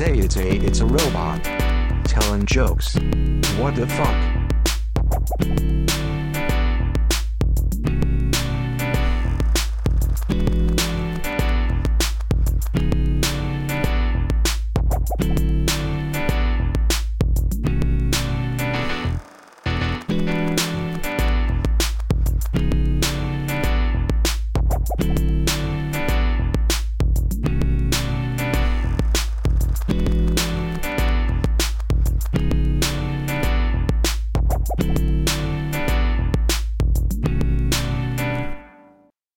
say it's a it's a robot telling jokes. What the fuck?